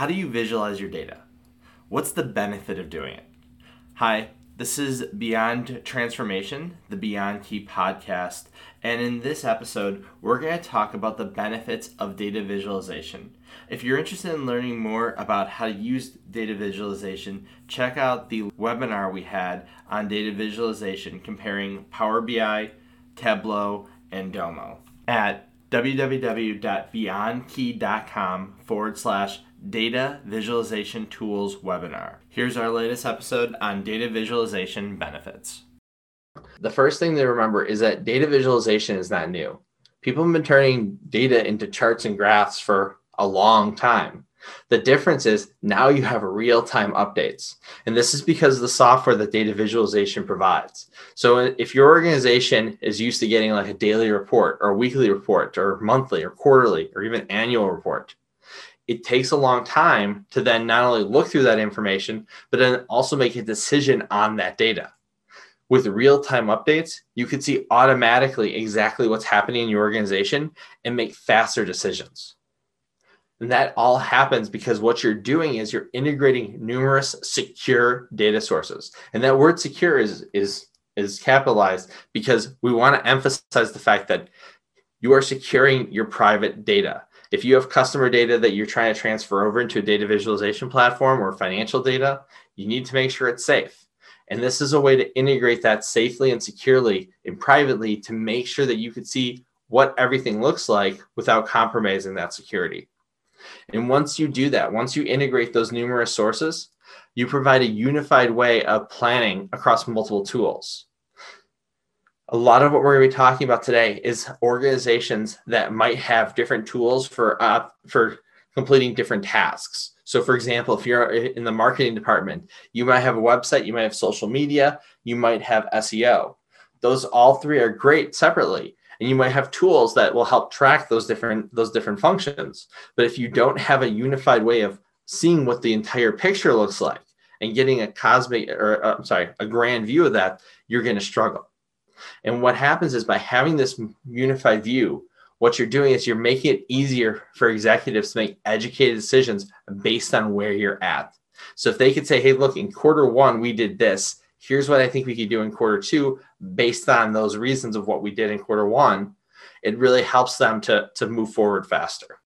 How do you visualize your data? What's the benefit of doing it? Hi, this is Beyond Transformation, the Beyond Key podcast, and in this episode, we're going to talk about the benefits of data visualization. If you're interested in learning more about how to use data visualization, check out the webinar we had on data visualization comparing Power BI, Tableau, and Domo at www.beyondkey.com forward slash Data Visualization Tools webinar. Here's our latest episode on data visualization benefits. The first thing to remember is that data visualization is not new. People have been turning data into charts and graphs for a long time. The difference is now you have real time updates. And this is because of the software that data visualization provides. So if your organization is used to getting like a daily report or a weekly report or monthly or quarterly or even annual report, it takes a long time to then not only look through that information, but then also make a decision on that data. With real time updates, you can see automatically exactly what's happening in your organization and make faster decisions. And that all happens because what you're doing is you're integrating numerous secure data sources. And that word secure is, is, is capitalized because we want to emphasize the fact that you are securing your private data. If you have customer data that you're trying to transfer over into a data visualization platform or financial data, you need to make sure it's safe. And this is a way to integrate that safely and securely and privately to make sure that you could see what everything looks like without compromising that security. And once you do that, once you integrate those numerous sources, you provide a unified way of planning across multiple tools a lot of what we're going to be talking about today is organizations that might have different tools for uh, for completing different tasks. So, for example, if you're in the marketing department, you might have a website, you might have social media, you might have SEO. Those all three are great separately, and you might have tools that will help track those different those different functions. But if you don't have a unified way of seeing what the entire picture looks like and getting a cosmic or uh, I'm sorry, a grand view of that, you're going to struggle. And what happens is by having this unified view, what you're doing is you're making it easier for executives to make educated decisions based on where you're at. So if they could say, hey, look, in quarter one, we did this. Here's what I think we could do in quarter two based on those reasons of what we did in quarter one. It really helps them to, to move forward faster.